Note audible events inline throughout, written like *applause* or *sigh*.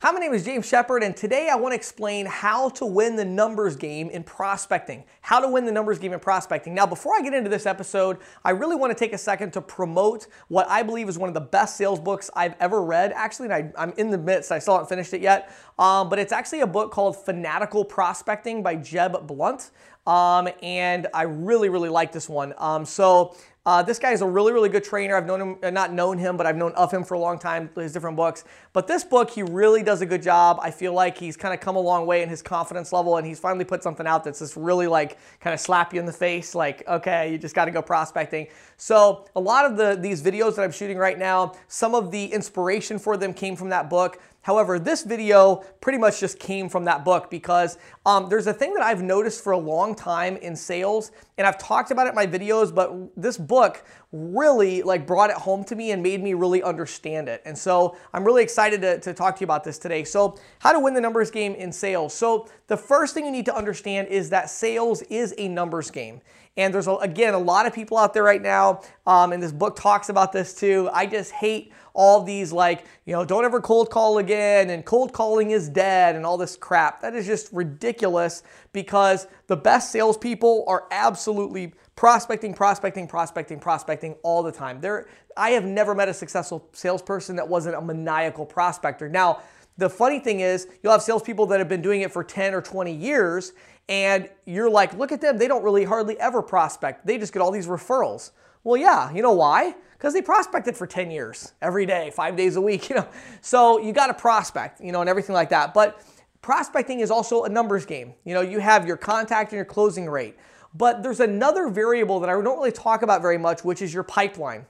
Hi, my name is James Shepard, and today I want to explain how to win the numbers game in prospecting. How to win the numbers game in prospecting. Now, before I get into this episode, I really want to take a second to promote what I believe is one of the best sales books I've ever read. Actually, I, am in the midst, I still haven't finished it yet, um, but it's actually a book called Fanatical Prospecting by Jeb Blount. Um, and I really, really like this one. Um, so uh, this guy is a really, really good trainer. I've known him, uh, not known him, but I've known of him for a long time, his different books. But this book, he really does a good job. I feel like he's kind of come a long way in his confidence level, and he's finally put something out that's just really like kind of slap you in the face, like, okay, you just got to go prospecting. So a lot of the these videos that I'm shooting right now, some of the inspiration for them came from that book. However, this video pretty much just came from that book because um, there's a thing that I've noticed for a long time in sales, and I've talked about it in my videos, but this book really like brought it home to me and made me really understand it. And so I'm really excited to, to talk to you about this today. So how to win the numbers game in sales. So the first thing you need to understand is that sales is a numbers game. And there's, again, a lot of people out there right now, um, and this book talks about this too. I just hate all these, like, you know, don't ever cold call again, and cold calling is dead, and all this crap. That is just ridiculous because the best salespeople are absolutely prospecting, prospecting, prospecting, prospecting all the time. There, I have never met a successful salesperson that wasn't a maniacal prospector. Now, the funny thing is, you'll have salespeople that have been doing it for 10 or 20 years, and you're like, look at them, they don't really hardly ever prospect. They just get all these referrals. Well, yeah, you know why? Because they prospected for 10 years, every day, five days a week, *laughs* you know. So you got to prospect, you know, and everything like that. But prospecting is also a numbers game. You know, you have your contact and your closing rate. But there's another variable that I don't really talk about very much, which is your pipeline.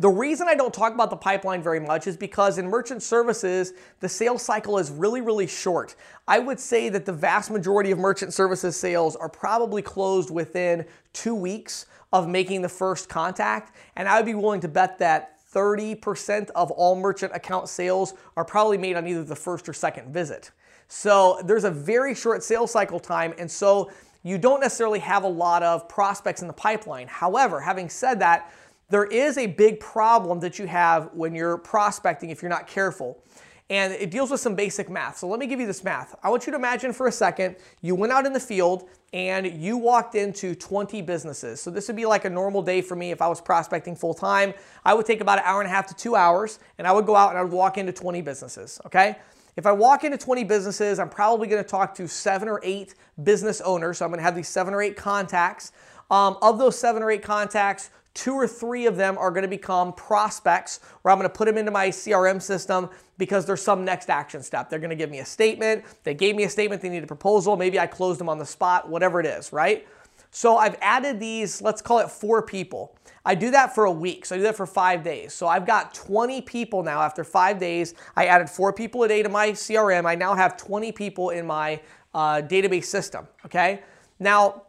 The reason I don't talk about the pipeline very much is because in merchant services, the sales cycle is really, really short. I would say that the vast majority of merchant services sales are probably closed within two weeks of making the first contact. And I would be willing to bet that 30% of all merchant account sales are probably made on either the first or second visit. So there's a very short sales cycle time. And so you don't necessarily have a lot of prospects in the pipeline. However, having said that, there is a big problem that you have when you're prospecting if you're not careful. And it deals with some basic math. So let me give you this math. I want you to imagine for a second you went out in the field and you walked into 20 businesses. So this would be like a normal day for me if I was prospecting full time. I would take about an hour and a half to two hours and I would go out and I would walk into 20 businesses, okay? If I walk into 20 businesses, I'm probably gonna talk to seven or eight business owners. So I'm gonna have these seven or eight contacts. Um, of those seven or eight contacts, two or three of them are going to become prospects where I'm going to put them into my CRM system because there's some next action step. They're going to give me a statement. They gave me a statement. They need a proposal. Maybe I closed them on the spot, whatever it is, right? So I've added these, let's call it four people. I do that for a week. So I do that for five days. So I've got 20 people now after five days. I added four people a day to my CRM. I now have 20 people in my uh, database system. Okay. Now,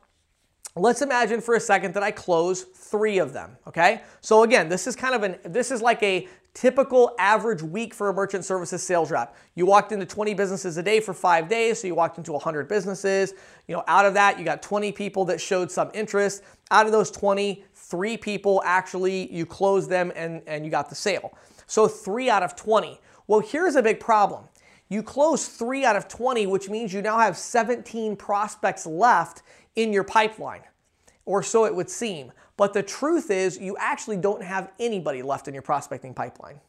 Let's imagine for a second that I close three of them, okay? So again, this is kind of an, this is like a typical average week for a merchant services sales rep. You walked into 20 businesses a day for five days, so you walked into 100 businesses. You know, out of that, you got 20 people that showed some interest. Out of those 20, three people actually, you closed them and, and you got the sale. So three out of 20. Well, here's a big problem. You close three out of 20, which means you now have 17 prospects left in your pipeline, or so it would seem. But the truth is, you actually don't have anybody left in your prospecting pipeline.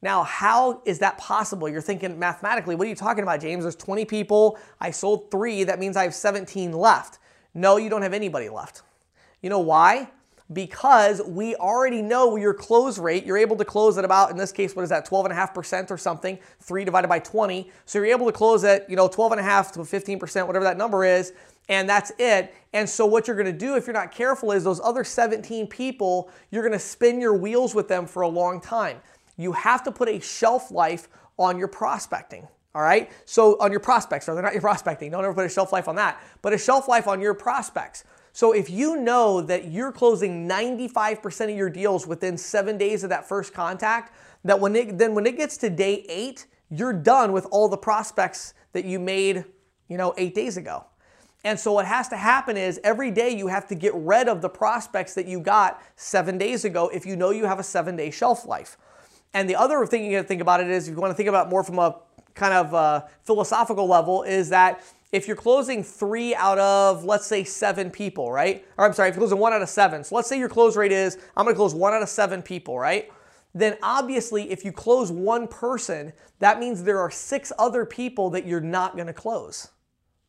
Now, how is that possible? You're thinking mathematically, what are you talking about, James? There's 20 people, I sold three, that means I have 17 left. No, you don't have anybody left. You know why? Because we already know your close rate. You're able to close at about, in this case, what is that, 12.5% or something, 3 divided by 20. So you're able to close at, you know, 12.5 to 15%, whatever that number is, and that's it. And so what you're going to do if you're not careful is those other 17 people, you're going to spin your wheels with them for a long time. You have to put a shelf life on your prospecting. All right. So on your prospects, or they're not your *laughs* prospecting. Don't ever put a shelf life on that, but a shelf life on your prospects. So if you know that you're closing 95% of your deals within seven days of that first contact, that when it, then when it gets to day eight, you're done with all the prospects that you made, you know, eight days ago. And so what has to happen is every day you have to get rid of the prospects that you got seven days ago if you know you have a seven day shelf life. And the other thing you got to think about it is, if you want to think about more from a kind of uh, philosophical level, is that if you're closing three out of, let's say, seven people, right? Or I'm sorry, if you're closing one out of seven. So let's say your close rate is, I'm going to close one out of seven people, right? Then obviously, if you close one person, that means there are six other people that you're not going to close,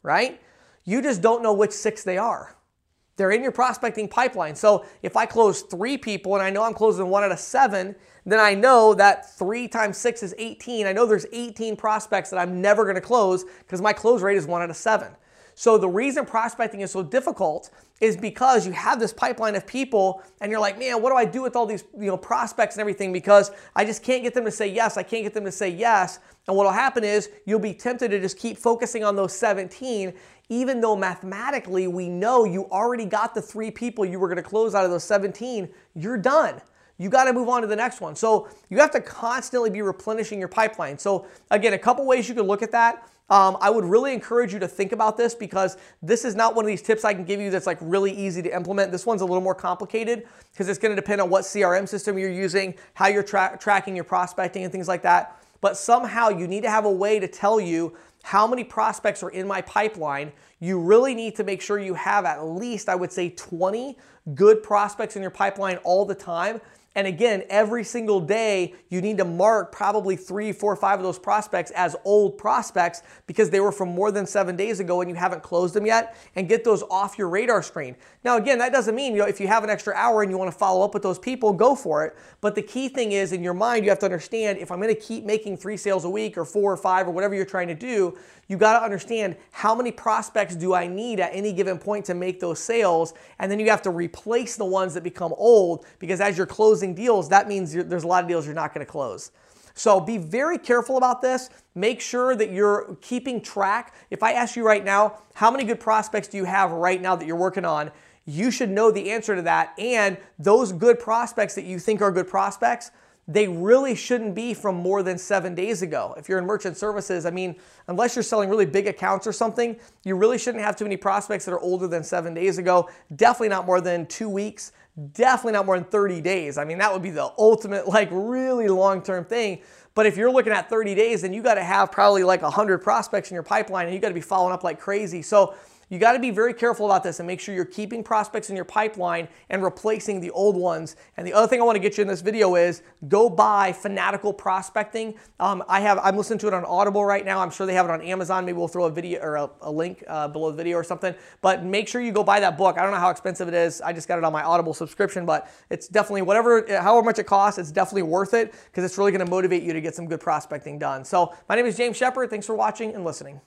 right? You just don't know which six they are. They're in your prospecting pipeline. So if I close three people and I know I'm closing one out of seven, then I know that three times six is 18. I know there's 18 prospects that I'm never to close because my close rate is one out of seven. So the reason prospecting is so difficult is because you have this pipeline of people and you're like, man, what do I do with all these you know prospects and everything? Because I just can't get them to say yes. I can't get them to say yes. And what will happen is you'll be tempted to just keep focusing on those 17, even though mathematically we know you already got the three people you were to close out of those 17. You're done you got to move on to the next one. So you have to constantly be replenishing your pipeline. So again, a couple ways you could look at that. Um, I would really encourage you to think about this because this is not one of these tips I can give you that's like really easy to implement. This one's a little more complicated because it's going to depend on what CRM system you're using, how you're tra tracking your prospecting and things like that. But somehow you need to have a way to tell you how many prospects are in my pipeline. You really need to make sure you have at least, I would say, 20 good prospects in your pipeline all the time and again, every single day, you need to mark probably three, four, five of those prospects as old prospects because they were from more than seven days ago and you haven't closed them yet and get those off your radar screen. Now, again, that doesn't mean, you know, if you have an extra hour and you want to follow up with those people, go for it. But the key thing is in your mind, you have to understand if I'm going to keep making three sales a week or four or five or whatever you're trying to do, you got to understand how many prospects do I need at any given point to make those sales. And then you have to replace the ones that become old because as you're closing deals, that means there's a lot of deals you're not going to close. So be very careful about this. Make sure that you're keeping track. If I ask you right now, how many good prospects do you have right now that you're working on? You should know the answer to that. And those good prospects that you think are good prospects, they really shouldn't be from more than seven days ago. If you're in merchant services, I mean, unless you're selling really big accounts or something, you really shouldn't have too many prospects that are older than seven days ago. Definitely not more than two weeks. Definitely not more than 30 days. I mean, that would be the ultimate, like, really long term thing. But if you're looking at 30 days, then you got to have probably like 100 prospects in your pipeline and you got to be following up like crazy. So, you got to be very careful about this and make sure you're keeping prospects in your pipeline and replacing the old ones. And the other thing I want to get you in this video is go buy Fanatical Prospecting. Um, I have I'm listening to it on Audible right now. I'm sure they have it on Amazon. Maybe we'll throw a video or a, a link uh, below the video or something. But make sure you go buy that book. I don't know how expensive it is. I just got it on my Audible subscription, but it's definitely whatever, however much it costs, it's definitely worth it because it's really going to motivate you to get some good prospecting done. So my name is James Shepard. Thanks for watching and listening.